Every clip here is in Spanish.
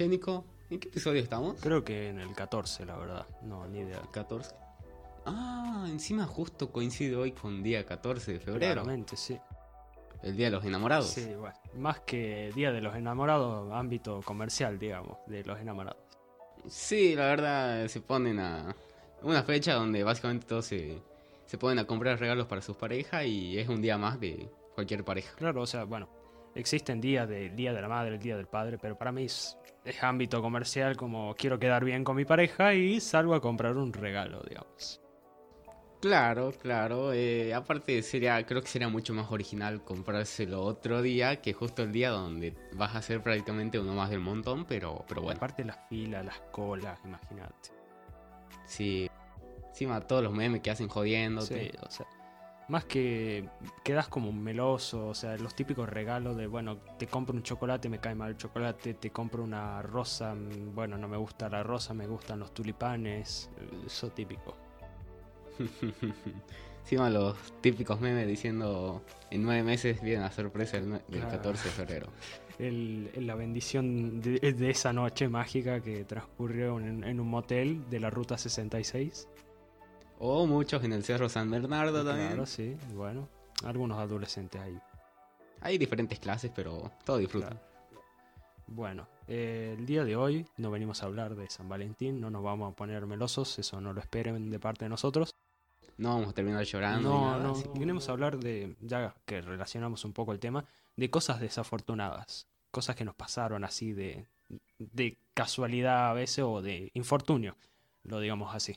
Che, Nico, ¿en qué episodio estamos? Creo que en el 14, la verdad. No, ni idea. 14. Ah, encima justo coincide hoy con día 14 de febrero. Claramente, sí. El día de los enamorados. Sí, bueno. Más que Día de los Enamorados, ámbito comercial, digamos, de los enamorados. Sí, la verdad, se ponen a. Una fecha donde básicamente todos se, se ponen a comprar regalos para sus parejas y es un día más de cualquier pareja. Claro, o sea, bueno, existen días del Día de la Madre, el Día del Padre, pero para mí es, es ámbito comercial como quiero quedar bien con mi pareja y salgo a comprar un regalo, digamos. Claro, claro. eh, aparte sería, creo que sería mucho más original comprárselo otro día que justo el día donde vas a ser prácticamente uno más del montón, pero, pero bueno. Aparte las filas, las colas, imagínate. Sí. Encima todos los memes que hacen jodiéndote. Sí, o sea, más que quedas como un meloso, o sea, los típicos regalos de, bueno, te compro un chocolate, me cae mal el chocolate, te compro una rosa, mm, bueno, no me gusta la rosa, me gustan los tulipanes, eh, eso típico. Encima los típicos memes diciendo en nueve meses viene la sorpresa del, nue- del Claro. 14 de febrero. El- la bendición de, de esa noche mágica que transcurrió en, en un motel de la Ruta 66. O muchos en el Cerro San Bernardo también. Claro, sí, bueno, algunos adolescentes ahí. Hay diferentes clases, pero todo disfrutan. Claro. Bueno, eh, el día de hoy no venimos a hablar de San Valentín, no nos vamos a poner melosos, eso no lo esperen de parte de nosotros. No vamos a terminar llorando. No, nada, no, así que- venimos a hablar de, ya que relacionamos un poco el tema, de cosas desafortunadas, cosas que nos pasaron así de, de casualidad a veces o de infortunio, lo digamos así.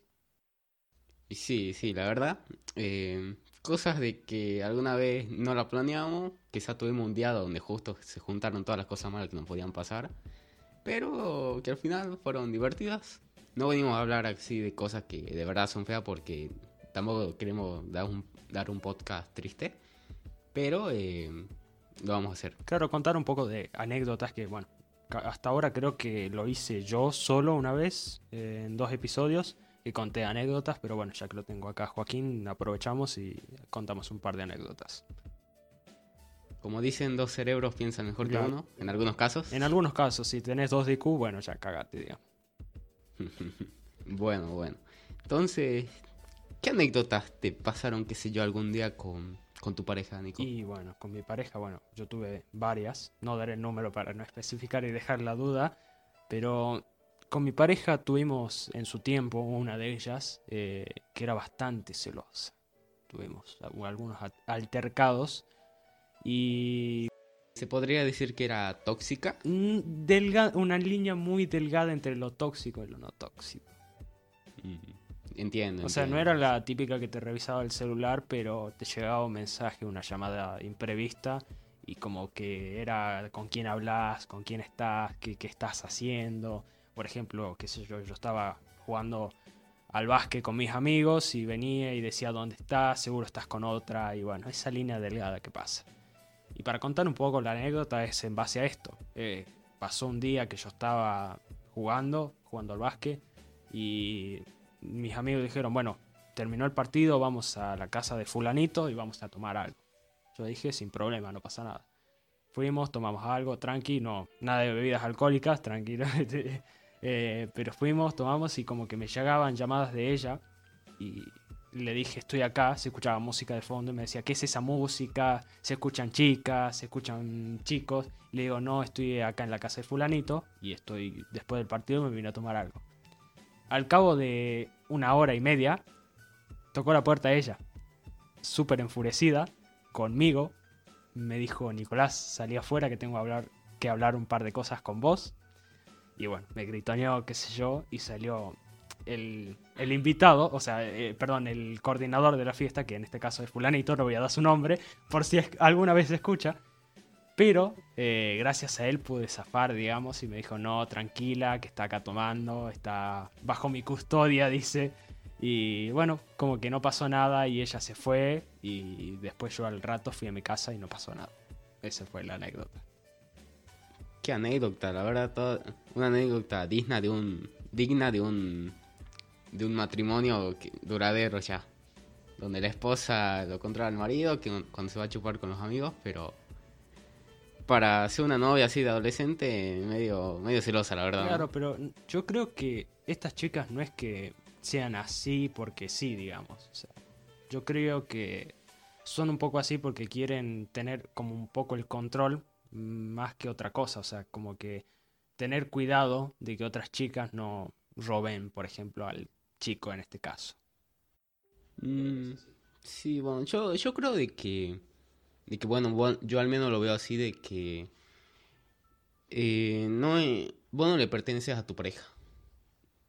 Y sí, sí, la verdad. eh, cosas de que alguna vez no la planeamos. Quizá tuvimos un día donde justo se juntaron todas las cosas malas que nos podían pasar. Pero que al final fueron divertidas. No venimos a hablar así de cosas que de verdad son feas porque tampoco queremos dar un, dar un podcast triste. Pero eh, lo vamos a hacer. Claro, contar un poco de anécdotas que, bueno, hasta ahora creo que lo hice yo solo una vez, eh, en dos episodios, y conté anécdotas, pero bueno, ya que lo tengo acá Joaquín, aprovechamos y contamos un par de anécdotas. Como dicen, dos cerebros piensan mejor que uno, en algunos casos. En algunos casos, si tenés dos de IQ, bueno, ya cagate, digamos. Bueno, bueno. Entonces, ¿qué anécdotas te pasaron, qué sé yo, algún día con, con tu pareja, Nico? Y bueno, con mi pareja, bueno, yo tuve varias, no daré el número para no especificar y dejar la duda, pero con mi pareja tuvimos en su tiempo una de ellas eh, que era bastante celosa. Tuvimos algunos altercados y ¿Se podría decir que era tóxica? mm, delga- una línea muy delgada entre lo tóxico y lo no tóxico. Mm, Entiendo. O sea, no era la típica que te revisaba el celular, pero te llegaba un mensaje, una llamada imprevista y como que era con quién hablas, con quién estás, qué, qué estás haciendo. Por ejemplo, qué sé yo, yo estaba jugando al básquet con mis amigos y venía y decía dónde estás, seguro estás con otra y bueno, esa línea delgada que pasa. Y para contar un poco la anécdota es en base a esto. Eh, pasó un día que yo estaba jugando, jugando al básquet y mis amigos dijeron, bueno, terminó el partido, vamos a la casa de fulanito y vamos a tomar algo. Yo dije, sin problema, no pasa nada. Fuimos, tomamos algo, tranqui, no, nada de bebidas alcohólicas, tranquilo. Eh, pero fuimos, tomamos y como que me llegaban llamadas de ella y le dije, estoy acá, se escuchaba música de fondo y me decía, ¿qué es esa música? Se escuchan chicas, se escuchan chicos. Y le digo, no, estoy acá en la casa de fulanito y estoy, después del partido me vine a tomar algo. Al cabo de una hora y media, tocó la puerta ella, súper enfurecida, conmigo. Me dijo, Nicolás, salí afuera que tengo que hablar, que hablar un par de cosas con vos. Y bueno, me gritoneó, qué sé yo, y salió el, el invitado, o sea, eh, perdón, el coordinador de la fiesta, que en este caso es fulanito, no voy a dar su nombre, por si es- alguna vez se escucha. Pero eh, gracias a él pude zafar, digamos, y me dijo, no, tranquila, que está acá tomando, está bajo mi custodia, dice. Y bueno, como que no pasó nada y ella se fue y después yo al rato fui a mi casa y no pasó nada. Esa fue la anécdota. Qué anécdota, la verdad, toda- una anécdota digna de un digna de un de un matrimonio duradero ya, donde la esposa lo controla al marido que cuando se va a chupar con los amigos, pero para ser una novia así de adolescente, medio, medio celosa, la verdad. Claro, pero yo creo que estas chicas no es que sean así porque sí, digamos. Yo creo que son un poco así porque quieren tener como un poco el control más que otra cosa. O sea, como que tener cuidado de que otras chicas no roben, por ejemplo, al chico en este caso. Mm, sí, bueno, yo, yo creo de que, de que, bueno, yo al menos lo veo así de que eh, no, vos no le perteneces a tu pareja.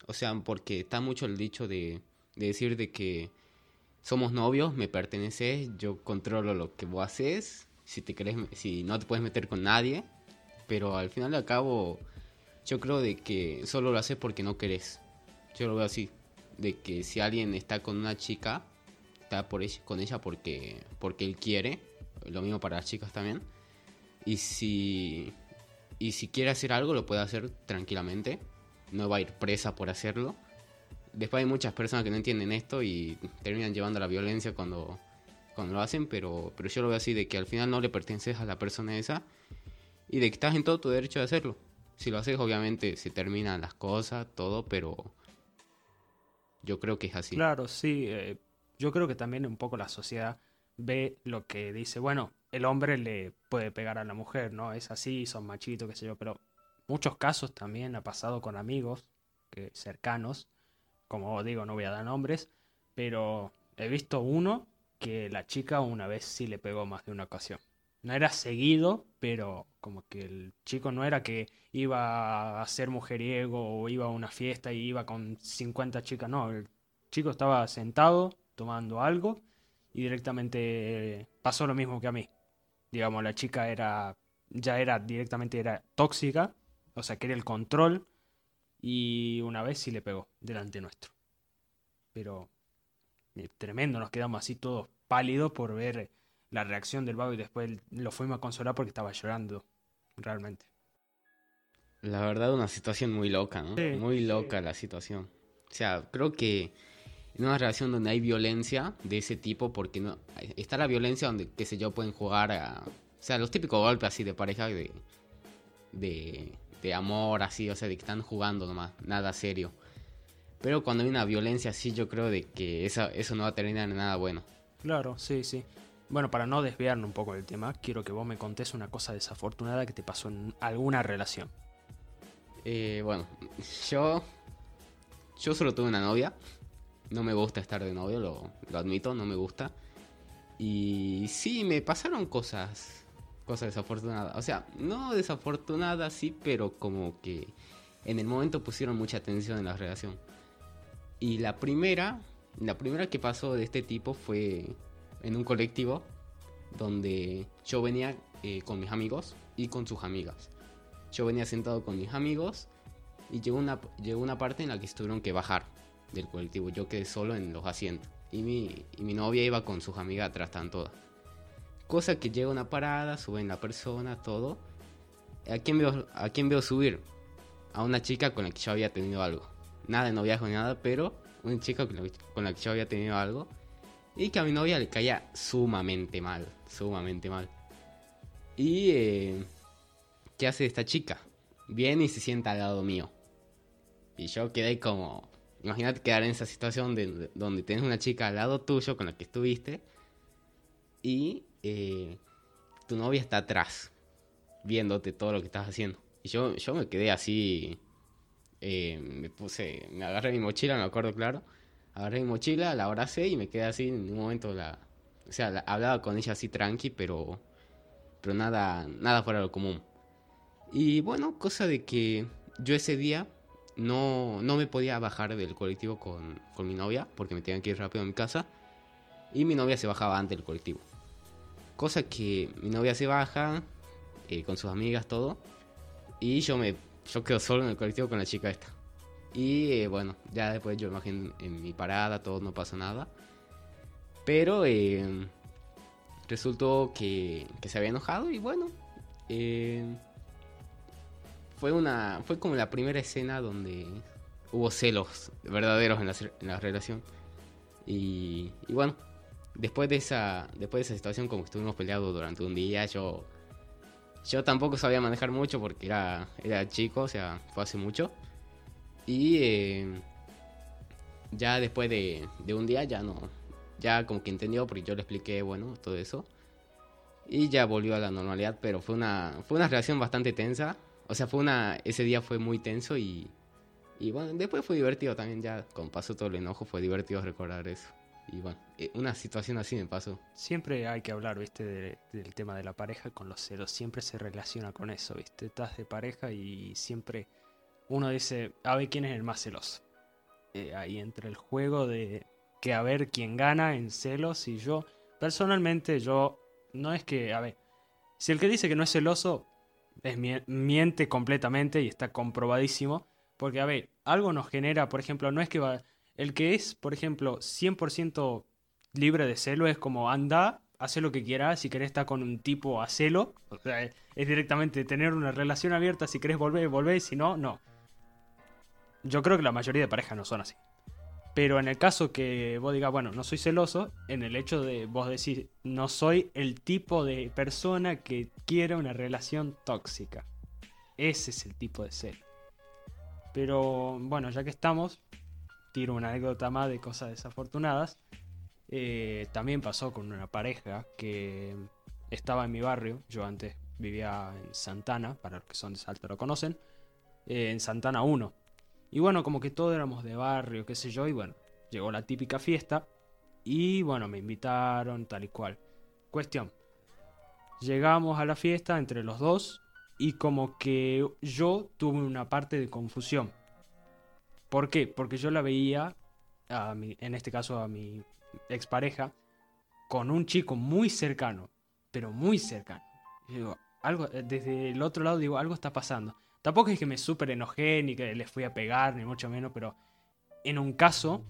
O sea, porque está mucho el dicho de, de decir de que somos novios, me perteneces, yo controlo lo que vos haces, si te querés, si no te puedes meter con nadie, pero al final y al cabo yo creo de que solo lo haces porque no querés. Yo lo veo así, de que si alguien está con una chica, está por ella, con ella porque porque él quiere, lo mismo para las chicas también. Y si y si quiere hacer algo lo puede hacer tranquilamente, no va a ir presa por hacerlo después hay muchas personas que no entienden esto y terminan llevando la violencia cuando, cuando lo hacen, pero, pero yo lo veo así, de que al final no le perteneces a la persona esa y de que estás en todo tu derecho de hacerlo. Si lo haces, obviamente se terminan las cosas, todo, pero yo creo que es así. Claro, sí. Eh, yo creo que también un poco la sociedad ve lo que dice, bueno, el hombre le puede pegar a la mujer, ¿no? Es así, son machitos, qué sé yo, pero muchos casos también ha pasado con amigos que, cercanos como digo, no voy a dar nombres, pero he visto uno que la chica una vez sí le pegó más de una ocasión. No era seguido, pero como que el chico no era que iba a ser mujeriego o iba a una fiesta y iba con 50 chicas, no, el chico estaba sentado tomando algo y directamente pasó lo mismo que a mí. Digamos, la chica era ya era directamente era tóxica, o sea, quería el control y una vez sí le pegó delante nuestro. Pero eh, tremendo, nos quedamos así todos pálidos por ver la reacción del vago y después lo fuimos a consolar porque estaba llorando, realmente. La verdad, una situación muy loca, ¿no? muy loca la situación. O sea, creo que en una relación donde hay violencia de ese tipo, porque no está la violencia donde, qué sé yo, pueden jugar a... O sea, los típicos golpes así de pareja de, de de amor, así, o sea, de que están jugando nomás, nada serio. Pero cuando hay una violencia así, yo creo de que eso no va a terminar en nada bueno. Claro, sí, sí. Bueno, para no desviarnos un poco del tema, quiero que vos me contés una cosa desafortunada que te pasó en alguna relación. Eh, bueno, yo. Yo solo tuve una novia. No me gusta estar de novio, lo, lo admito, no me gusta. Y sí, me pasaron cosas cosa desafortunada. O sea, no desafortunada, sí, pero como que en el momento pusieron mucha atención en la relación. Y la primera, la primera que pasó de este tipo fue en un colectivo donde yo venía eh, con mis amigos y con sus amigas. Yo venía sentado con mis amigos y llegó una, llegó una parte en la que tuvieron que bajar del colectivo. Yo quedé solo en los asientos. Y mi, y mi novia iba con sus amigas atrás, están todas. Cosa que llega una parada, suben la persona, todo. ¿A quién veo, a quién veo subir? A una chica con la que yo había tenido algo. Nada de noviazgo ni nada, pero una chica con la, que yo había tenido algo. Y que a mi novia le caía sumamente mal, sumamente mal. Y eh, ¿qué hace esta chica? Viene y se sienta al lado mío. Y yo quedé como... Imagínate quedar en esa situación de, donde tienes una chica al lado tuyo con la que estuviste. Y eh, tu novia está atrás, viéndote todo lo que estás haciendo. Y yo, yo me quedé así, eh, me puse, me agarré mi mochila, me acuerdo claro, agarré mi mochila, la abracé y me quedé así en un momento, la, o sea, hablaba con ella así tranqui, pero, pero nada, nada fuera de lo común. Y bueno, cosa de que yo ese día no, no me podía bajar del colectivo con, con mi novia, porque me tenía que ir rápido a mi casa, y mi novia se bajaba antes del colectivo. Cosa que mi novia se baja eh, con sus amigas, todo. Y yo me yo quedo solo en el colectivo con la chica esta. Y eh, bueno, ya después yo imagino en mi parada, todo no pasa nada. Pero eh, resultó que, que, se había enojado y bueno. fue una. Fue como la primera escena donde hubo celos verdaderos en la, en la relación. Y, y bueno, después de esa después de esa situación como estuvimos peleados durante un día yo yo tampoco sabía manejar mucho porque era, era chico, o sea, fue hace mucho. Y eh, ya después de, de un día ya no, ya como que entendió porque yo le expliqué, bueno, todo eso. Y ya volvió a la normalidad, pero fue una, fue una relación bastante tensa. O sea, fue una, ese día fue muy tenso y, y bueno, después fue divertido también, ya con pasó todo el enojo, fue divertido recordar eso. Y bueno, eh, una situación así me pasó. Siempre hay que hablar, viste, de- del tema de la pareja con los celos. Siempre se relaciona con eso, viste. Estás de pareja y siempre uno dice, a ver quién es el más celoso. Eh, ahí entra el juego de que a ver quién gana en celos. Y yo, personalmente, yo no es que, a ver, si el que dice que no es celoso es mie- miente completamente y está comprobadísimo. Porque, a ver, algo nos genera, por ejemplo, no es que va. El que es, por ejemplo, 100% libre de celo es como anda, hace lo que quieras, si querés estar con un tipo a celo, o sea, es directamente tener una relación abierta, si querés volver, volver, si no, no. Yo creo que la mayoría de parejas no son así. Pero en el caso que vos digas, bueno, no soy celoso, en el hecho de vos decir, no soy el tipo de persona que quiere una relación tóxica. Ese es el tipo de celo. Pero bueno, ya que estamos, tiro una anécdota más de cosas desafortunadas. Eh, también pasó con una pareja que estaba en mi barrio. Yo antes vivía en Santana, para los que son de Salta lo conocen. eh, en Santana 1. Y bueno, como que todos éramos de barrio, qué sé yo. Y bueno, llegó la típica fiesta. Y bueno, me invitaron, tal y cual. Cuestión. Llegamos a la fiesta entre los dos. Y como que yo tuve una parte de confusión. ¿Por qué? Porque yo la veía, a mi- en este caso a mi expareja, con un chico muy cercano, pero muy cercano. Digo, algo, eh, desde el otro lado digo, algo está pasando. Tampoco es que me súper enojé, ni que les fui a pegar, ni mucho menos, pero en un caso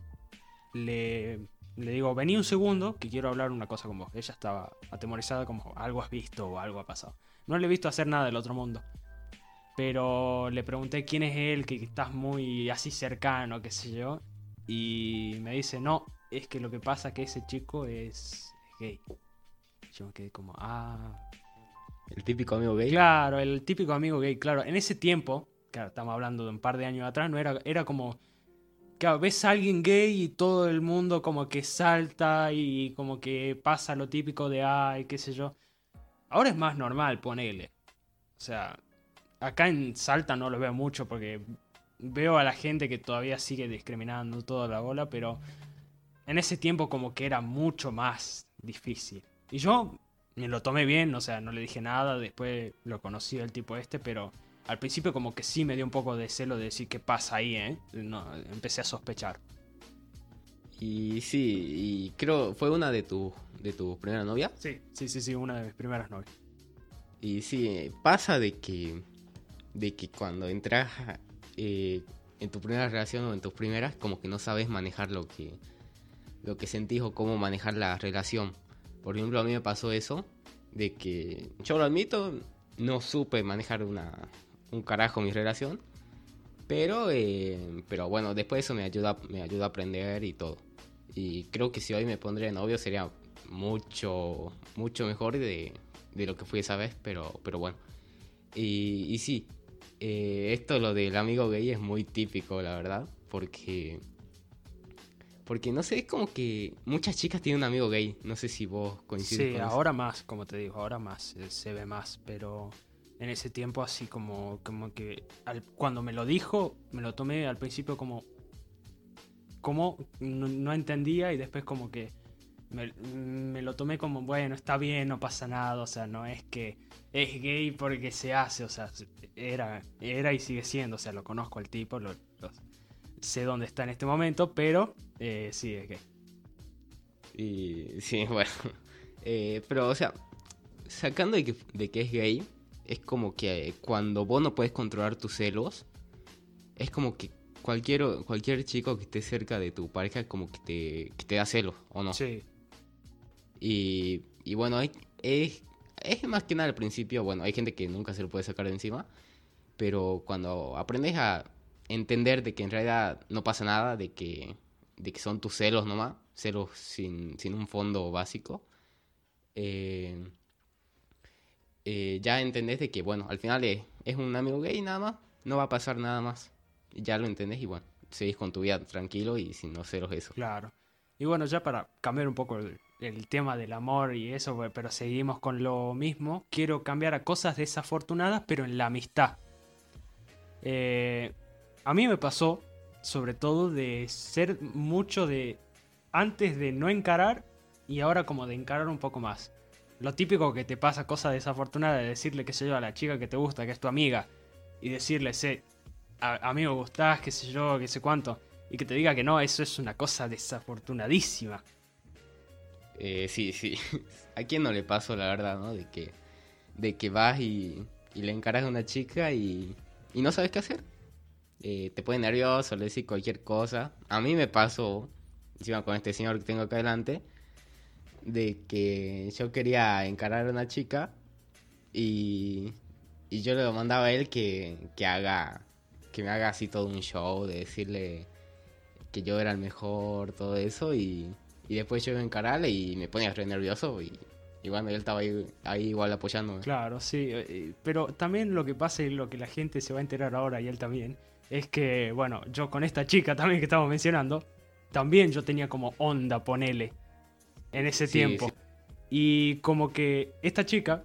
le, le digo, vení un segundo, que quiero hablar una cosa con vos. Ella estaba atemorizada como, algo has visto o algo ha pasado. No le he visto hacer nada del otro mundo. Pero le pregunté quién es él, que estás muy así cercano, qué sé yo. Y me dice, no, es que lo que pasa es que ese chico es gay. Yo me quedé como, ah. El típico amigo gay. Claro, el típico amigo gay, claro. En ese tiempo, claro, estamos hablando de un par de años atrás, no era, era como, claro, ves a alguien gay y todo el mundo como que salta y como que pasa lo típico de, ay, qué sé yo. Ahora es más normal, ponele. O sea, acá en Salta no lo veo mucho porque veo a la gente que todavía sigue discriminando toda la bola, pero en ese tiempo como que era mucho más difícil. Y yo me lo tomé bien, o sea, no le dije nada, después lo conocí el tipo este, pero al principio como que sí me dio un poco de celo de decir qué pasa ahí, ¿eh? No, empecé a sospechar. Y sí, y creo fue una de tu de tu primera novia. Sí, sí, sí, sí, una de mis primeras novias. Y sí, pasa de que de que cuando entras eh, en tu primera relación o en tus primeras, como que no sabes manejar lo que lo que sentís o cómo manejar la relación. Por ejemplo, a mí me pasó eso de que yo lo admito, no supe manejar una un carajo mi relación, pero eh, pero bueno, después eso me ayuda me ayuda a aprender y todo. Y creo que si hoy me pondría novio sería mucho mucho mejor de, de lo que fui esa vez, pero pero bueno. Y sí, eh, esto lo del amigo gay es muy típico, la verdad, porque porque no sé, es como que muchas chicas tienen un amigo gay. No sé si vos coincides Sí, con eso. ahora más, como te digo, ahora más, eh, se ve más, pero en ese tiempo así como, como que al- cuando me lo dijo, me lo tomé al principio como, como no, no entendía y después como que me, me lo tomé como, bueno, está bien, no pasa nada, o sea, no es que es gay porque se hace, o sea, era, era y sigue siendo, o sea, lo conozco al tipo, lo, lo- sé dónde está en este momento, pero eh, sí es gay. Y sí, bueno. Eh, pero, o sea, sacando de que, de que es gay, es como que cuando vos no puedes controlar tus celos, es como que cualquier, cualquier chico que esté cerca de tu pareja como que te, que te da celos, ¿o no? Sí, Y, bueno, es, es más que nada al principio, bueno, hay gente que nunca se lo puede sacar de encima, pero cuando aprendes a entender de que en realidad no pasa nada, de que, de que son tus celos nomás, celos sin, sin un fondo básico, eh, eh, ya entendés de que, bueno, al final es, es un amigo gay nada más, no va a pasar nada más. Ya lo entendés y bueno, seguís con tu vida tranquilo y sin no ceros eso. Claro. Y bueno, ya para cambiar un poco el, el tema del amor y eso, pero seguimos con lo mismo, quiero cambiar a cosas desafortunadas, pero en la amistad. Eh, a mí me pasó, sobre todo, de ser mucho de antes de no encarar y ahora como de encarar un poco más. Lo típico que te pasa, cosa desafortunada, de decirle, qué sé yo, a la chica que te gusta, que es tu amiga, y decirle, sé, a, gustás, qué sé yo, qué sé cuánto, y que te diga que no, eso es una cosa desafortunadísima. Eh, sí, sí. ¿A quién no le pasó la verdad, no? De que, de que vas y, y le encaras a una chica y, y no sabes qué hacer. Eh, te pone nervioso, le decís cualquier cosa. A mí me pasó, encima con este señor que tengo acá adelante, de que yo quería encarar a una chica y, y yo le mandaba a él que, que haga que me haga así todo un show de decirle que yo era el mejor, todo eso y, y después yo encararle y me ponía re nervioso y, y bueno, él estaba ahí, ahí igual apoyándome. Claro, sí, eh, pero también lo que pasa y lo que la gente se va a enterar ahora y él también, es que, bueno, yo con esta chica también que estamos mencionando, también yo tenía como onda, ponele, en ese Sí, tiempo. sí. Y como que esta chica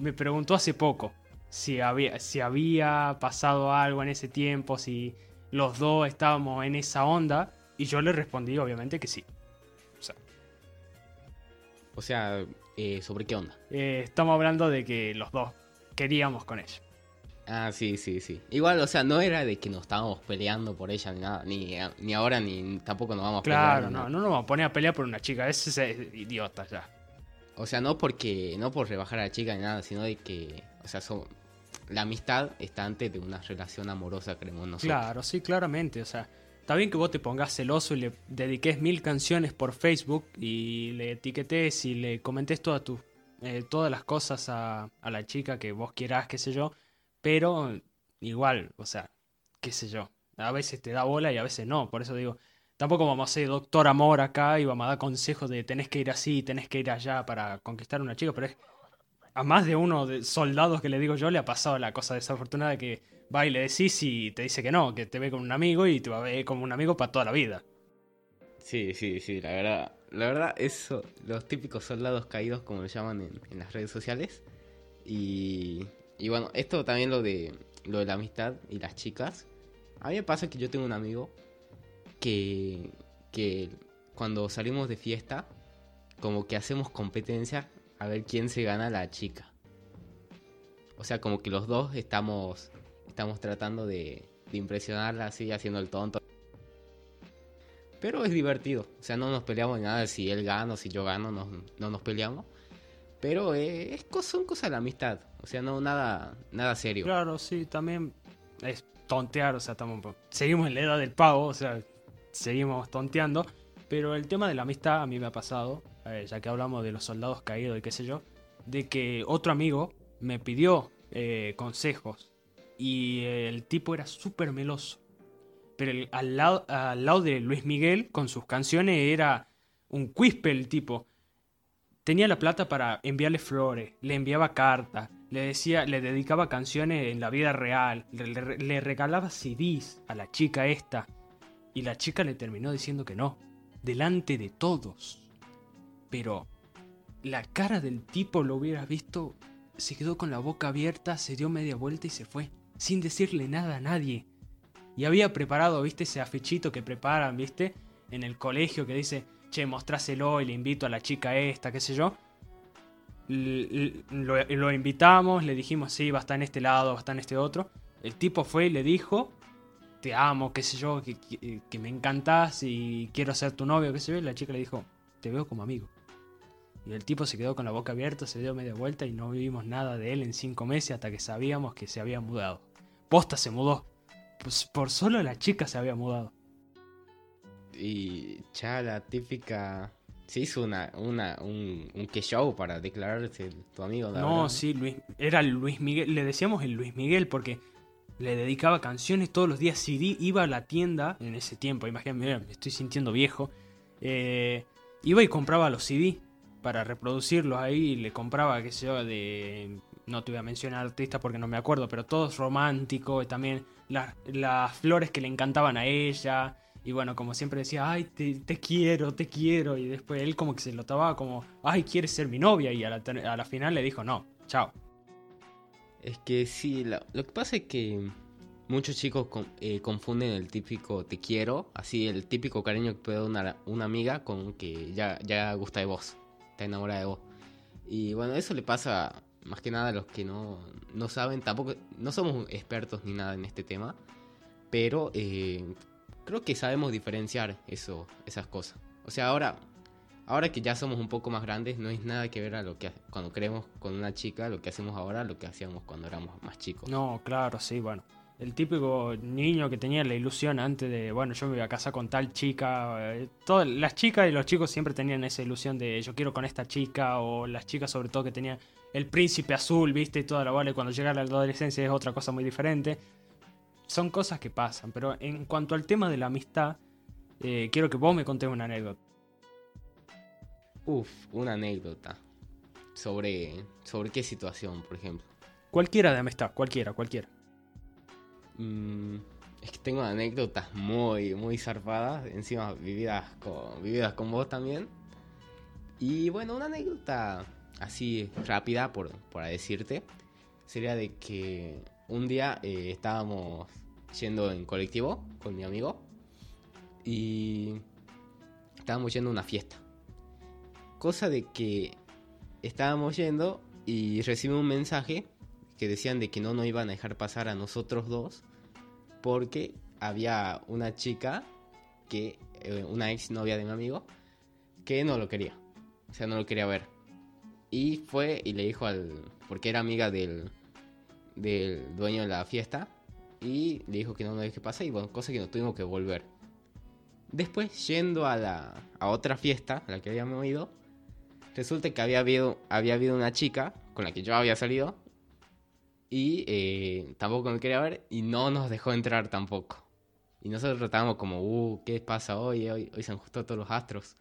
me preguntó hace poco si había, si había pasado algo en ese tiempo, si los dos estábamos en esa onda, y yo le respondí obviamente que sí. O sea, eh, ¿sobre qué onda? eh, estamos hablando de que los dos queríamos con ella. Ah, sí, sí, sí. Igual, o sea, no era de que nos estábamos peleando por ella ni nada, ni, ni ahora ni tampoco nos vamos a pelear. Claro, no, nada. no nos vamos a poner a pelear por una chica, ese es idiota ya. O sea, no porque, no por rebajar a la chica ni nada, sino de que, o sea, son, la amistad está antes de una relación amorosa, creemos nosotros. Claro, sí, claramente. O sea, está bien que vos te pongas celoso y le dediques mil canciones por Facebook y le etiquetes y le comentes todas tus eh, todas las cosas a, la chica que vos quieras, qué sé yo. Pero igual, o sea, qué sé yo. A veces te da bola y a veces no. Por eso digo, tampoco vamos a ser doctor amor acá y vamos a dar consejos de tenés que ir así, tenés que ir allá para conquistar a una chica. Pero es a más de uno de soldados que le digo yo le ha pasado la cosa desafortunada que va y le decís y te dice que no, que te ve como un amigo y te va a ver como un amigo para toda la vida. Sí, sí, sí, la verdad. La verdad, eso, los típicos soldados caídos, como lo llaman en, en las redes sociales. Y, y bueno, esto también lo de, lo de la amistad y las chicas. A mí me pasa que yo tengo un amigo que, que cuando salimos de fiesta, como que hacemos competencia a ver quién se gana la chica. O sea, como que los dos estamos, estamos tratando de, impresionarla así, haciendo el tonto. Pero es divertido. O sea, no nos peleamos ni nada. Si él gana o si yo gano, no, no nos peleamos. Pero eh, es, son cosas de la amistad. O sea, no nada, nada serio. Claro, sí, también es tontear, o sea, estamos, seguimos en la edad del pavo, o sea, seguimos tonteando. Pero el tema de la amistad a mí me ha pasado, eh, ya que hablamos de los soldados caídos y qué sé yo, de que otro amigo me pidió eh, consejos y el tipo era súper meloso. Pero al, lado, al lado de Luis Miguel, con sus canciones, era un quispe el tipo. Tenía la plata para enviarle flores, le enviaba cartas, le decía, le dedicaba canciones en la vida real, le, le- le regalaba CDs a la chica esta. Y la chica le terminó diciendo que no, delante de todos. Pero la cara del tipo lo hubieras visto, se quedó con la boca abierta, se dio media vuelta y se fue, sin decirle nada a nadie. Y había preparado, viste, ese afichito que preparan, viste, en el colegio que dice, che, mostráselo y le invito a la chica esta, qué sé yo. Lo, invitamos, le dijimos, sí, va a estar en este lado, va a estar en este otro. El tipo fue y le dijo, te amo, qué sé yo, que, me encantás y quiero ser tu novio, qué sé yo. Y la chica le dijo, te veo como amigo. Y el tipo se quedó con la boca abierta, se dio media vuelta y no vimos nada de él en cinco meses hasta que sabíamos que se había mudado. Posta se mudó. Pues por solo la chica se había mudado. Y ya la típica... Se hizo una, una, un, un que show para declararse tu amigo. la No, verdad. sí, Luis, era Luis Miguel, le decíamos el Luis Miguel porque le dedicaba canciones todos los días. CD iba a la tienda en ese tiempo, imagínate, mira, me estoy sintiendo viejo. eh, iba y compraba los CD para reproducirlos ahí. y Le compraba, qué sé yo, de no te voy a mencionar artistas porque no me acuerdo, pero todos románticos, también las, flores que le encantaban a ella, y bueno, como siempre decía, ay, te, quiero, te quiero, y después él como que se lo tomaba como, ay, quieres ser mi novia, y a la, final le dijo, no, chao. Es que sí, lo, que pasa es que muchos chicos eh, confunden el típico te quiero, así el típico cariño que puede dar una, una amiga con que ya, ya gusta de vos, está enamorada de vos. Y bueno, eso le pasa más que nada los que no, no saben, tampoco, no somos expertos ni nada en este tema, pero eh, creo que sabemos diferenciar eso, esas cosas. O sea, ahora, ahora que ya somos un poco más grandes, no es nada que ver a lo que cuando creemos con una chica, lo que hacemos ahora, lo que hacíamos cuando éramos más chicos. No, claro, sí, bueno. El típico niño que tenía la ilusión antes de, bueno, yo me voy a casar con tal chica. Eh, todas las chicas y los chicos siempre tenían esa ilusión de yo quiero con esta chica, o las chicas sobre todo que tenían el príncipe azul, viste, y toda la vale. Cuando llega la adolescencia es otra cosa muy diferente. Son cosas que pasan, pero en cuanto al tema de la amistad, eh, quiero que vos me contés una anécdota. Uf, una anécdota. Sobre, sobre qué situación, por ejemplo. Cualquiera de amistad, cualquiera, cualquiera. Mm, es que tengo anécdotas muy, muy zarpadas, encima vividas con, vividas con vos también. Y bueno, una anécdota así rápida, por, por decirte, sería de que un día eh, estábamos yendo en colectivo con mi amigo y estábamos yendo a una fiesta. Cosa de que estábamos yendo y recibí un mensaje que decían de que no nos iban a dejar pasar a nosotros dos porque había una chica que, eh, una ex novia de mi amigo, que no lo quería. O sea, no lo quería ver. Y fue y le dijo al. Porque era amiga del, del dueño de la fiesta. Y le dijo que no nos deje pasar. Y bueno, cosa que nos tuvimos que volver. Después, yendo a la a otra fiesta a la que habíamos ido, resulta que había habido, había habido una chica con la que yo había salido y eh, tampoco me quería ver y no nos dejó entrar tampoco. Y nosotros estábamos como, uh, ¿qué pasa hoy? Hoy, hoy se han todos los astros.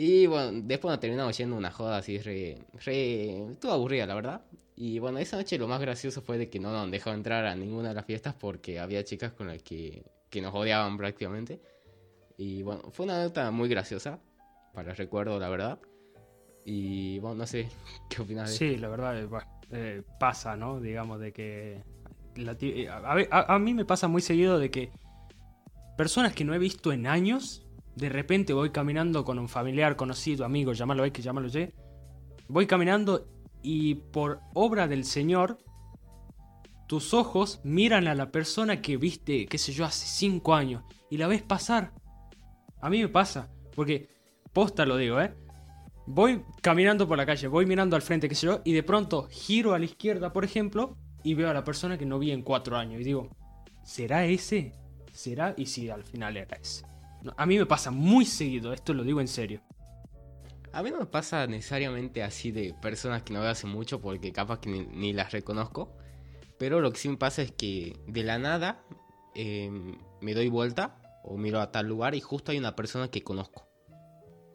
Y bueno, después nos terminamos yendo una joda así, re, re, estuvo aburrida la verdad. Y bueno, esa noche lo más gracioso fue de que no nos dejó entrar a ninguna de las fiestas porque había chicas con las que, que nos odiaban prácticamente. Y bueno, fue una nota muy graciosa, para el recuerdo, la verdad. Y bueno, no sé, ¿qué opinas de Sí, la verdad, bueno, eh, pasa, ¿no? Digamos, de que... Eh, a, mí me pasa muy seguido de que personas que no he visto en años, de repente voy caminando con un familiar, conocido, amigo, llámalo X, llámalo Y, voy caminando y por obra del Señor, tus ojos miran a la persona que viste, qué sé yo, hace 5 años y la ves pasar. A mí me pasa, porque posta lo digo, ¿eh? voy caminando por la calle, voy mirando al frente, qué sé yo, y de pronto giro a la izquierda, por ejemplo, y veo a la persona que no vi en cuatro años. Y digo, ¿será ese? ¿Será? Y si al final era ese. A mí me pasa muy seguido, esto lo digo en serio. A mí no me pasa necesariamente así de personas que no veo hace mucho porque capaz que ni, las reconozco. Pero lo que sí me pasa es que de la nada em, me doy vuelta o miro a tal lugar y justo hay una persona que conozco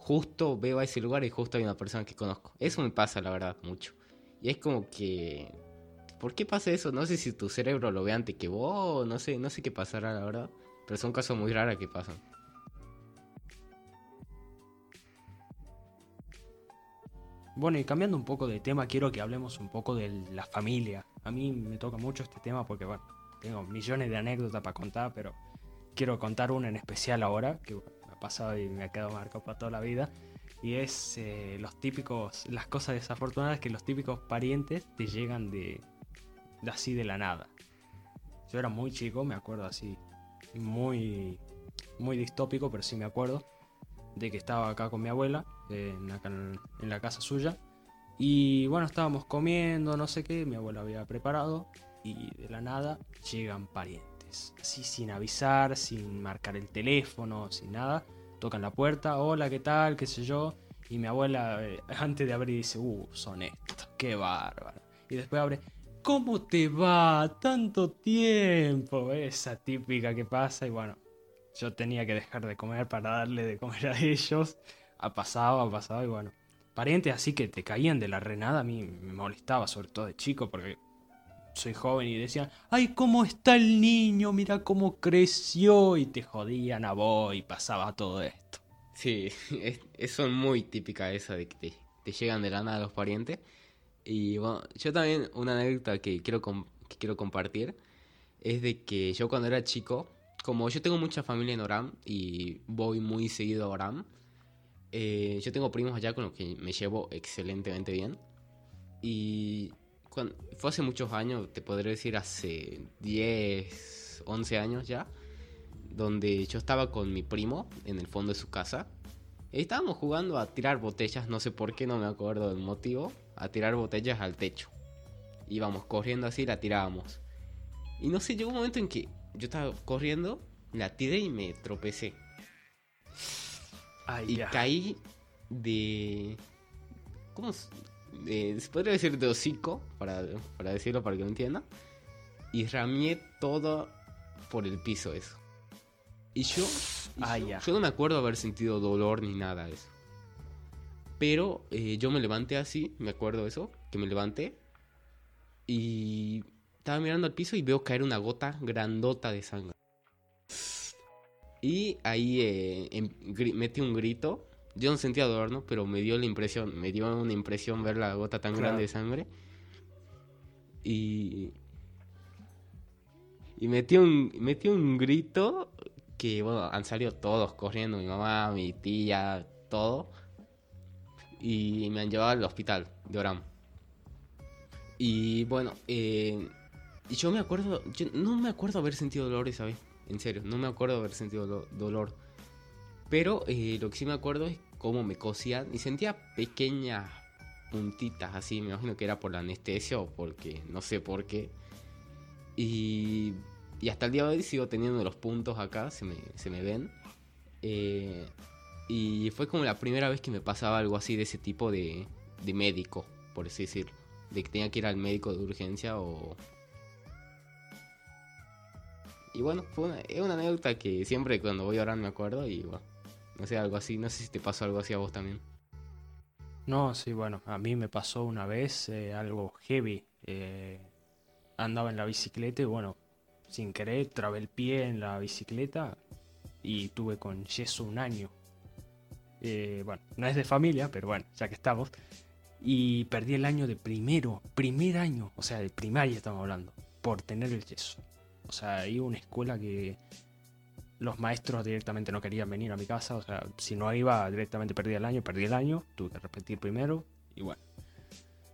justo veo a ese lugar y justo hay una persona que conozco. Eso me pasa, la verdad, mucho. Y es como que... ¿Por qué pasa eso? No sé si tu cerebro lo ve antes que vos, no sé, no sé qué pasará, la verdad. Pero son cosas muy raras que pasan. Bueno, y cambiando un poco de tema, quiero que hablemos un poco de la familia. A mí me toca mucho este tema porque, bueno, tengo millones de anécdotas para contar, pero quiero contar una en especial ahora, que pasado y me ha quedado marcado para toda la vida. Y es eh, los típicos, las cosas desafortunadas que los típicos parientes te llegan de, así de la nada. Yo era muy chico, me acuerdo así, muy, muy distópico, pero sí me acuerdo de que estaba acá con mi abuela, en, la casa suya. Y bueno, estábamos comiendo, no sé qué, mi abuela había preparado y de la nada llegan parientes así sin avisar, sin marcar el teléfono, sin nada. Tocan la puerta, hola, ¿qué tal? ¿Qué sé yo? Y mi abuela, eh, antes de abrir, dice, uh, son estos, qué bárbaro. Y después abre, ¿cómo te va? Tanto tiempo. Esa típica que pasa. Y bueno, yo tenía que dejar de comer para darle de comer a ellos. Ha pasado, ha pasado. Y bueno, parientes así que te caían de la renada, a mí me molestaba, sobre todo de chico, porque soy joven y decían, ay, ¿cómo está el niño? Mira cómo creció y te jodían a vos y pasaba todo esto. Sí, es, son muy típicas esa de que te, llegan de la nada los parientes. Y bueno, yo también una anécdota que quiero, que quiero compartir es de que yo cuando era chico, como yo tengo mucha familia en Oram y voy muy seguido a Oram, eh, yo tengo primos allá con los que me llevo excelentemente bien. Y fue hace muchos años, te podría decir hace 10, 11 años ya, donde yo estaba con mi primo en el fondo de su casa. Y estábamos jugando a tirar botellas, no sé por qué, no me acuerdo del motivo, a tirar botellas al techo. Íbamos corriendo así la tirábamos. Y no sé, llegó un momento en que yo estaba corriendo, la tiré y me tropecé. Y caí de... ¿Cómo? se podría decir de hocico, para, para decirlo para que lo entienda. Y ramié todo por el piso eso. Y yo, yo, no me acuerdo haber sentido dolor ni nada de eso. Pero eh, yo me levanté así, me acuerdo eso, que me levanté. Y estaba mirando al piso y veo caer una gota grandota de sangre. Y ahí eh, em, metí un grito yo no sentía dolor, ¿no? Pero me dio la impresión, me dio una impresión ver la gota tan grande de sangre. Y. Y metí un, metí un grito que, bueno, han salido todos corriendo, mi mamá, mi tía, todo. Y me han llevado al hospital de Oram. Y bueno, eh, yo me acuerdo, yo no me acuerdo haber sentido dolor esa vez, en serio, no me acuerdo haber sentido dolor. Pero eh, lo que sí me acuerdo es cómo me cosían y sentía pequeñas puntitas así, me imagino que era por la anestesia o porque no sé por qué. Y, hasta el día de hoy sigo teniendo los puntos acá, se me, se me ven. Eh, y fue como la primera vez que me pasaba algo así de ese tipo de, de médico, por así decirlo. De que tenía que ir al médico de urgencia o, y bueno, fue una, es una anécdota que siempre cuando voy a orar me acuerdo y bueno, no sé, algo así. No sé si te pasó algo así a vos también. No, sí, bueno, a mí me pasó una vez eh, algo heavy. Eh, andaba en la bicicleta y bueno, sin querer trabé el pie en la bicicleta y tuve con yeso un año. Eh, bueno, no es de familia, pero bueno, ya que estamos. Y perdí el año de primero, primer año, o sea, de primaria estamos hablando, por tener el yeso. O sea, hay una escuela que los maestros directamente no querían venir a mi casa, o sea, si no iba directamente perdí el año, perdí el año, tuve que repetir primero y bueno,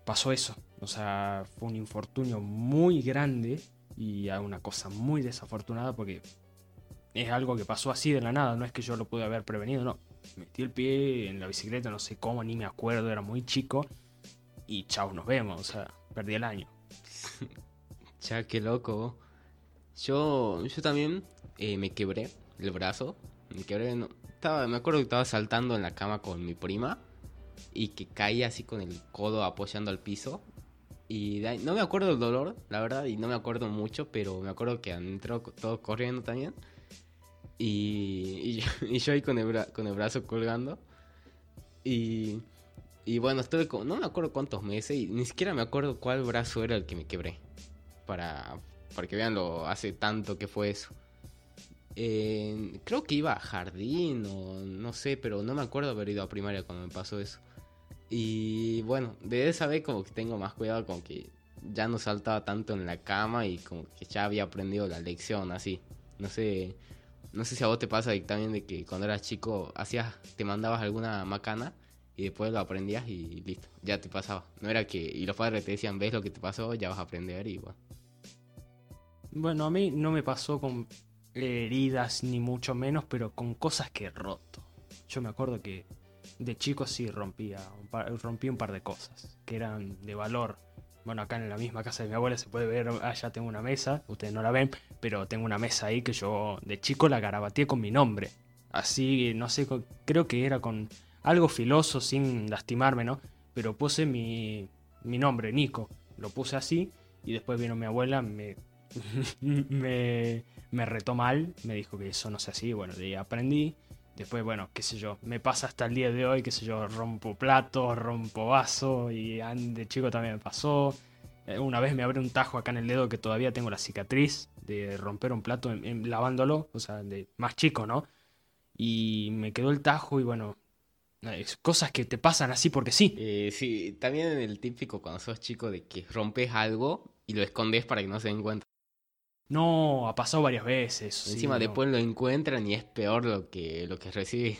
pasó eso, o sea, fue un infortunio muy grande y una cosa muy desafortunada porque es algo que pasó así de la nada, no es que yo lo pude haber prevenido, no, metí el pie en la bicicleta, no sé cómo, ni me acuerdo, era muy chico y chao, nos vemos, o sea, perdí el año. ya, qué loco. Yo, yo también eh, me quebré el brazo. Me quebré. estaba, me acuerdo que estaba saltando en la cama con mi prima. Y que caía así con el codo apoyando al piso. Y no me acuerdo del dolor, la verdad, y no me acuerdo mucho, pero me acuerdo que entró todos corriendo también. Y, y, yo, ahí con el, con el brazo colgando. Y, y bueno, estuve no me acuerdo cuántos meses y ni siquiera me acuerdo cuál brazo era el que me quebré. Para, para que vean lo hace tanto que fue eso. creo que iba a jardín o no sé, pero no me acuerdo haber ido a primaria cuando me pasó eso. Y bueno, de esa vez como que tengo más cuidado con que ya no saltaba tanto en la cama y como que ya había aprendido la lección así. No sé, no sé si a vos te pasa también de que cuando eras chico hacías, te mandabas alguna macana y después lo aprendías y listo, ya te pasaba. No era que, y los padres te decían, ves lo que te pasó, ya vas a aprender y bueno. Bueno, a mí no me pasó con heridas ni mucho menos, pero con cosas que he roto. Yo me acuerdo que de chico sí rompía un rompí un par de cosas que eran de valor. Bueno, acá en la misma casa de mi abuela se puede ver, allá tengo una mesa, ustedes no la ven, pero tengo una mesa ahí que yo de chico la garabateé con mi nombre. Así, no sé, creo que era con algo filoso sin lastimarme, ¿no? Pero puse mi, mi nombre, Nico. Lo puse así y después vino mi abuela, me me, me retó mal, me dijo que eso no se así, bueno, de ahí aprendí, Después, bueno, qué sé yo, me pasa hasta el día de hoy, qué sé yo, rompo platos, rompo vaso y de chico también me pasó. Eh, una vez me abrió un tajo acá en el dedo que todavía tengo la cicatriz de romper un plato lavándolo, o sea, de más chico, ¿no? Y me quedó el tajo y bueno, cosas que te pasan así porque sí. Eh, sí, también el típico cuando sos chico de que rompes algo y lo escondes para que no se den cuenta. No, ha pasado varias veces. Encima después lo encuentran y es peor lo que, lo que recibe.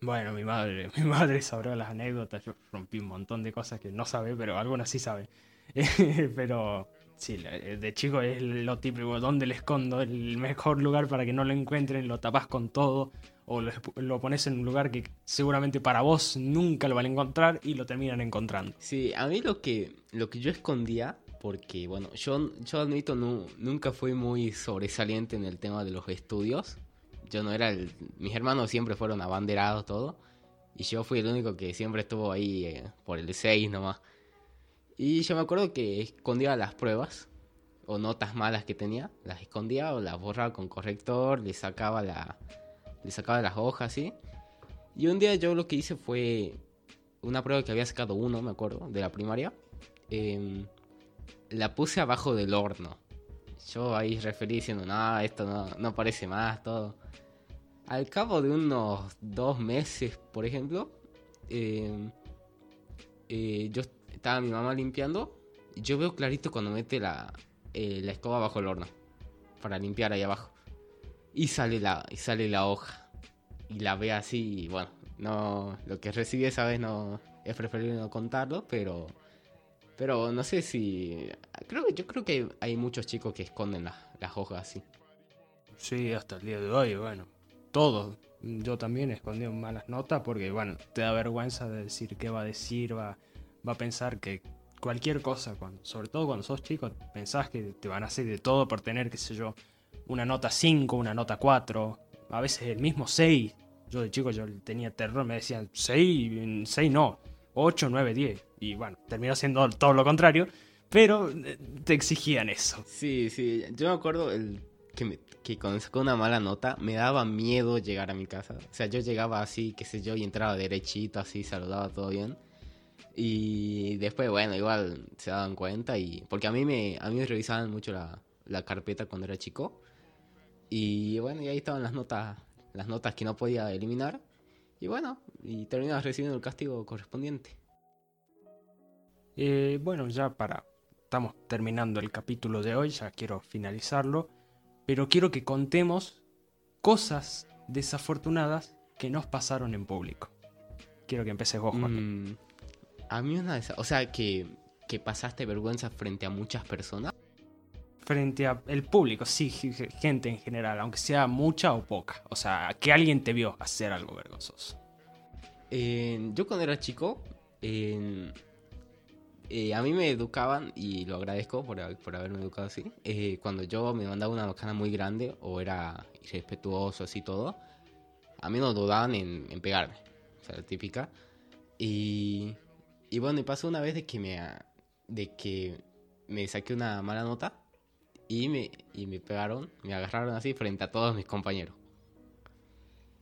Bueno, mi madre, mi madre sabrá las anécdotas. Yo rompí un montón de cosas que no sabe, pero algunas sí sabe. pero sí, de chico es lo típico. ¿Dónde le escondo? El mejor lugar para que no lo encuentren, lo tapas con todo. O lo, lo, pones en un lugar que seguramente para vos nunca lo van a encontrar y lo terminan encontrando. Sí, a mí lo que, lo que yo escondía porque, bueno, yo, yo admito, no, nunca fui muy sobresaliente en el tema de los estudios. Yo no era el... Mis hermanos siempre fueron abanderados, todo. Y yo fui el único que siempre estuvo ahí eh, por el 6 nomás. Y yo me acuerdo que escondía las pruebas, o notas malas que tenía, las escondía o las borraba con corrector, le sacaba, la, le sacaba las hojas, ¿sí? Y un día yo lo que hice fue una prueba que había sacado uno, me acuerdo, de la primaria. Eh, la puse abajo del horno. Yo ahí referí diciendo, no, esto no, no parece más, todo. Al cabo de unos dos meses, por ejemplo, eh, eh, yo estaba mi mamá limpiando y yo veo clarito cuando mete la, eh, la escoba bajo el horno para limpiar ahí abajo. Y sale la, y sale la hoja. Y la ve así, bueno, no, lo que recibí esa vez no es preferible no contarlo, pero pero no sé si. Creo que yo creo que hay muchos chicos que esconden las, hojas así. Sí, hasta el día de hoy, bueno. Todos. Yo también escondí malas notas porque, bueno, te da vergüenza de decir qué va a decir, va, va a pensar que cualquier cosa, cuando, sobre todo cuando sos chico, pensás que te van a hacer de todo por tener, qué sé yo, una nota 5, una nota 4, a veces el mismo 6. Yo de chico yo tenía terror, me decían 6, 6 no, 8, 9, 10. Y bueno, terminó siendo todo lo contrario, pero eh, te exigían eso. Sí, sí, yo me acuerdo el, que, que cuando sacó una mala nota me daba miedo llegar a mi casa. O sea, yo llegaba así, qué sé yo, y entraba derechito, así, saludaba todo bien. Y después, bueno, igual se daban cuenta y... Porque a mí me, a mí me revisaban mucho la, la carpeta cuando era chico. Y bueno, y ahí estaban las notas, las notas que no podía eliminar. Y bueno, y terminaba recibiendo el castigo correspondiente. Eh, bueno, ya para... Estamos terminando el capítulo de hoy, ya quiero finalizarlo, pero quiero que contemos cosas desafortunadas que nos pasaron en público. Quiero que empieces vos, Juan. Mm, a mí una de esas... O sea, que, que pasaste vergüenza frente a muchas personas. Frente al público, sí, gente en general, aunque sea mucha o poca. O sea, que alguien te vio hacer algo vergonzoso. Eh, yo cuando era chico, eh, a mí me educaban, y lo agradezco por, haberme educado así, eh, cuando yo me mandaba una bacana muy grande o era irrespetuoso así todo, a mí no dudaban en, pegarme, o sea, típica. Y, y bueno, y pasó una vez de que me, de que me saqué una mala nota y me, y me pegaron, me agarraron así frente a todos mis compañeros.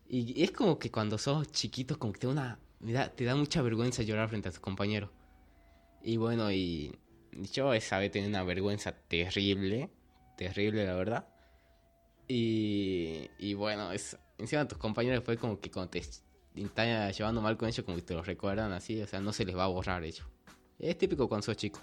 Y es como que cuando sos chiquitos, como que te una, te da mucha vergüenza llorar frente a tus compañeros. Y bueno, y yo esa vez tenía una vergüenza terrible, terrible la verdad. Y, y bueno, es, encima tus compañeros fue como que cuando te están llevando mal con ellos, como que te lo recuerdan así, o sea, no se les va a borrar ello. Es típico cuando sos chico.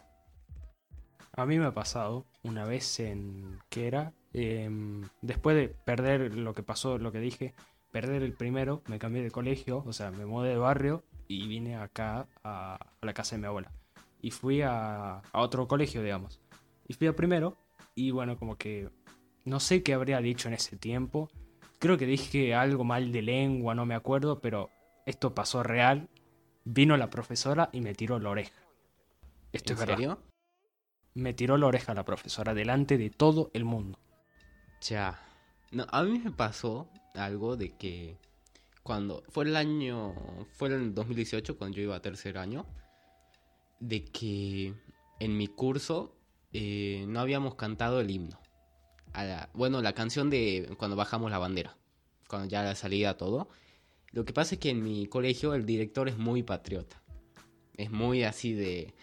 A mí me ha pasado una vez en... ¿Qué era? Em, después de perder lo que pasó, lo que dije, perder el primero, me cambié de colegio, o sea, me mudé de barrio y vine acá a la casa de mi abuela y fui a, otro colegio, digamos. Y fui a primero y bueno, como que no sé qué habría dicho en ese tiempo. Creo que dije algo mal de lengua, no me acuerdo, pero esto pasó real. Vino la profesora y me tiró la oreja. Esto es serio? Me tiró la oreja la profesora delante de todo el mundo. Ya. No, a mí me pasó algo de que cuando fue el año, fue en el 2018 cuando yo iba a tercer año, de que en mi curso eh, no habíamos cantado el himno. bueno, la canción de cuando bajamos la bandera. cuando ya la salida todo. Lo que pasa es que en mi colegio el director es muy patriota. Es muy así de...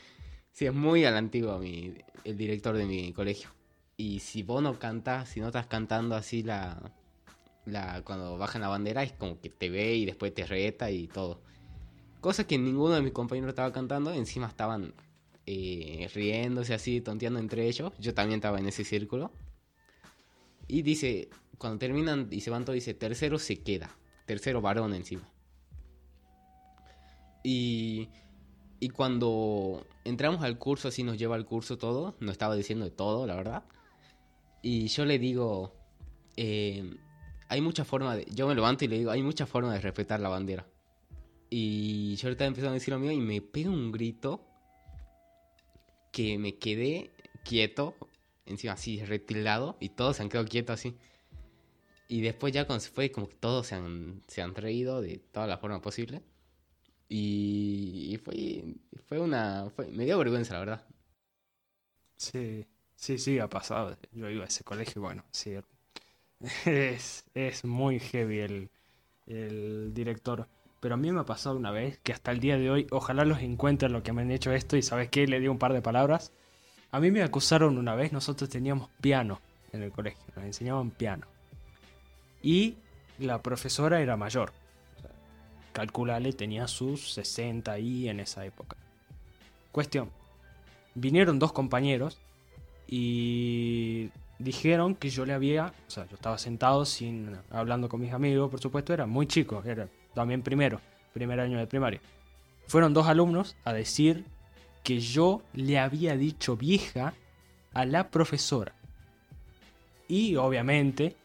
Sí, es muy a la antigua mi, el director de mi colegio. Y si vos no cantás, si no estás cantando así la, la cuando bajan la bandera, es como que te ve y después te reta y todo. Cosa que ninguno de mis compañeros estaba cantando, encima estaban eh, riéndose así, tonteando entre ellos. Yo también estaba en ese círculo. Y dice, cuando terminan y se van todos, dice, tercero se queda. Tercero varón encima. Y, y cuando entramos al curso, así nos lleva al curso todo, nos estaba diciendo de todo, la verdad. Y yo le digo, eh, hay mucha forma de... Yo me levanto y le digo, hay mucha forma de respetar la bandera. Y yo ahorita empezando a decir lo mío y me pega un grito que me quedé quieto, encima así retilado, y todos se han quedado quietos así. Y después ya cuando se fue, como que todos se han, se han reído de toda la forma posible. Y, fue, fue una... me dio vergüenza, la verdad. Sí, sí, sí, ha pasado. Yo iba a ese colegio, bueno, sí. Es, es muy heavy el, el director. Pero a mí me ha pasado una vez que hasta el día de hoy, ojalá los encuentren lo que me han hecho esto y sabes qué, le di un par de palabras. A mí me acusaron una vez, nosotros teníamos piano en el colegio, nos enseñaban piano. Y la profesora era mayor. calculale, tenía sus 60 ahí en esa época. Cuestión. Vinieron dos compañeros y dijeron que yo le había, o sea, yo estaba sentado sin hablando con mis amigos, por supuesto, era muy chico, era también primero, primer año de primaria. Fueron dos alumnos a decir que yo le había dicho vieja a la profesora. Y obviamente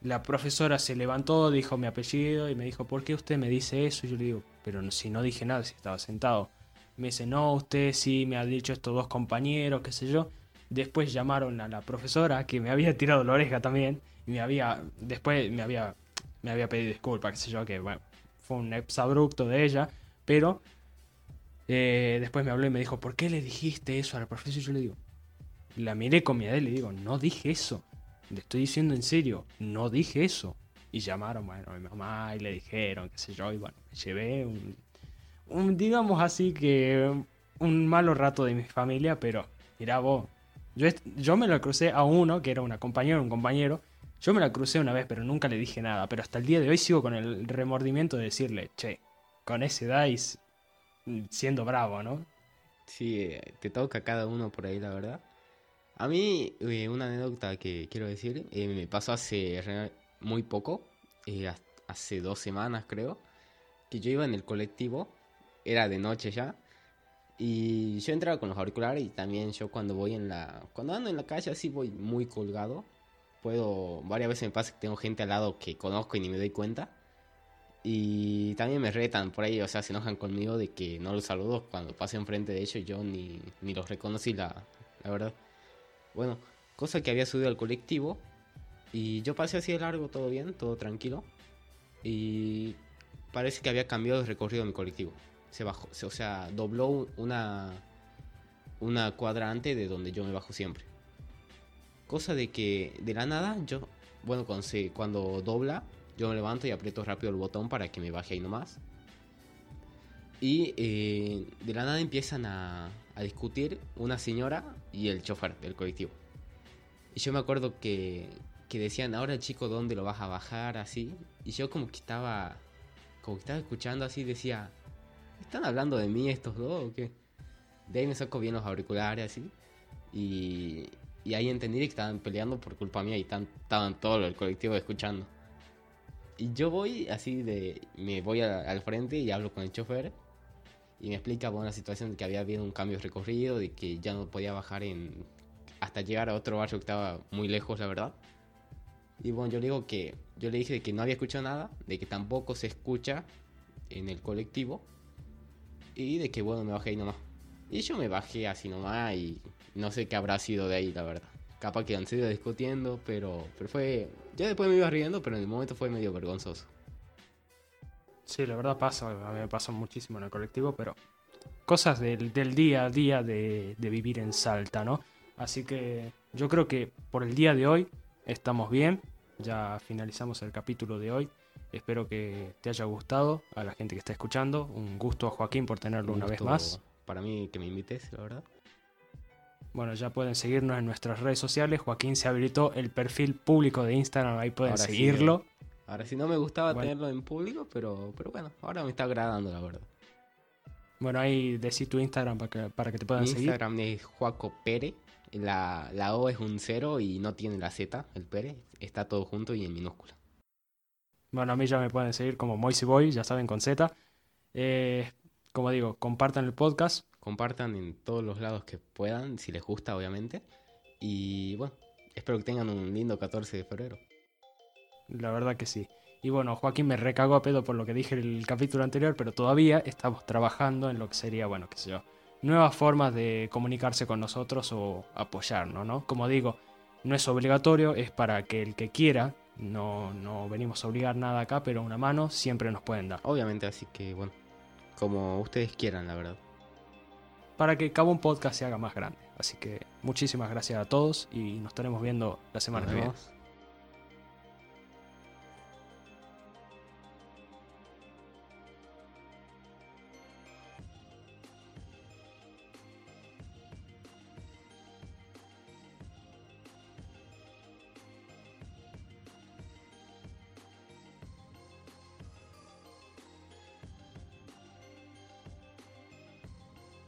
la profesora se levantó, dijo mi apellido y me dijo, ¿por qué usted me dice eso? Y yo le digo, pero si no dije nada, si estaba sentado. Me dice, no, usted sí me ha dicho estos dos compañeros, qué sé yo. Después llamaron a la profesora, que me había tirado la oreja también, y me había, después me había, me había pedido disculpas, qué sé yo, que bueno, fue un exabrupto de ella, pero eh, después me habló y me dijo, ¿por qué le dijiste eso a la profesora? Y yo le digo, la miré con mi y le digo, no dije eso, le estoy diciendo en serio, no dije eso. Y llamaron, bueno, a mi mamá y le dijeron, qué sé yo, y bueno, me llevé un, digamos así que, un malo rato de mi familia, pero mira vos, yo, yo me lo crucé a uno, que era una compañera, un compañero, yo me la crucé una vez, pero nunca le dije nada. Pero hasta el día de hoy sigo con el remordimiento de decirle, che, con ese dice siendo bravo, ¿no? Sí, eh, te toca a cada uno por ahí, la verdad. A mí, eh, una anécdota que quiero decir, eh, me pasó hace muy poco, hace dos semanas creo, que yo iba en el colectivo, era de noche ya, y yo entraba con los auriculares y también yo cuando voy en la, cuando ando en la calle así voy muy colgado, puedo, varias veces me pasa que tengo gente al lado que conozco y ni me doy cuenta. Y también me retan por ahí, o sea, se enojan conmigo de que no los saludo cuando pase enfrente de ellos yo ni, ni los reconocí, la, la verdad. Bueno, cosa que había subido al colectivo y yo pasé así de largo, todo bien, todo tranquilo. Y parece que había cambiado de recorrido mi colectivo. Se bajó, o sea, dobló una, una cuadrante de donde yo me bajo siempre. Cosa de que de la nada yo, bueno, cuando, cuando dobla, yo me levanto y aprieto rápido el botón para que me baje ahí nomás. Y eh, de la nada empiezan a, a, discutir una señora y el chofer del colectivo. Y yo me acuerdo que, que decían, ahora chico, ¿dónde lo vas a bajar? Así. Y yo como que estaba, como que estaba escuchando así, decía, ¿están hablando de mí estos dos o qué? De ahí me saco bien los auriculares así. Y, y ahí entendí que estaban peleando por culpa mía y estaban todo el colectivo escuchando. Y yo voy así de. Me voy al frente y hablo con el chofer. Y me explica bueno, la situación de que había habido un cambio de recorrido, de que ya no podía bajar en. hasta llegar a otro barrio que estaba muy lejos, la verdad. Y bueno, yo le digo que. Yo le dije de que no había escuchado nada, de que tampoco se escucha en el colectivo. Y de que bueno, me bajé ahí nomás. Y yo me bajé así nomás y no sé qué habrá sido de ahí, la verdad. Capaz que han sido discutiendo, pero, pero fue... Ya después me iba riendo, pero en el momento fue medio vergonzoso. Sí, la verdad pasa, a mí me pasa muchísimo en el colectivo, pero cosas del, día a día de, de, vivir en Salta, ¿no? Así que yo creo que por el día de hoy estamos bien, ya finalizamos el capítulo de hoy. Espero que te haya gustado a la gente que está escuchando. Un gusto a Joaquín por tenerlo Un una vez más. Para mí que me invites, la verdad. Bueno, ya pueden seguirnos en nuestras redes sociales. Joaquín se habilitó el perfil público de Instagram, ahí pueden Ahora sí, seguirlo. Ahora sí no me gustaba Bueno. tenerlo en público, pero, pero bueno, ahora me está agradando, la verdad. Bueno, ahí decí tu Instagram para que, para que te puedan Mi seguir. Instagram es Juaco Pere. La, la O es un cero y no tiene la Z, el Pere. Está todo junto y en minúscula. Bueno, a mí ya me pueden seguir como Moisey Boy, ya saben, con Z. Eh, como digo, compartan el podcast. Compartan en todos los lados que puedan, si les gusta, obviamente. Y bueno, espero que tengan un lindo 14 de febrero. La verdad que sí. Y bueno, Joaquín me recagó a pedo por lo que dije en el capítulo anterior, pero todavía estamos trabajando en lo que sería, bueno, qué sé yo, nuevas formas de comunicarse con nosotros o apoyarnos, ¿no? Como digo, no es obligatorio, es para que el que quiera, no, no venimos a obligar nada acá, pero una mano siempre nos pueden dar. Obviamente, así que bueno, como ustedes quieran, la verdad. Para que Cabo un Podcast se haga más grande. Así que muchísimas gracias a todos y nos estaremos viendo la semana que viene.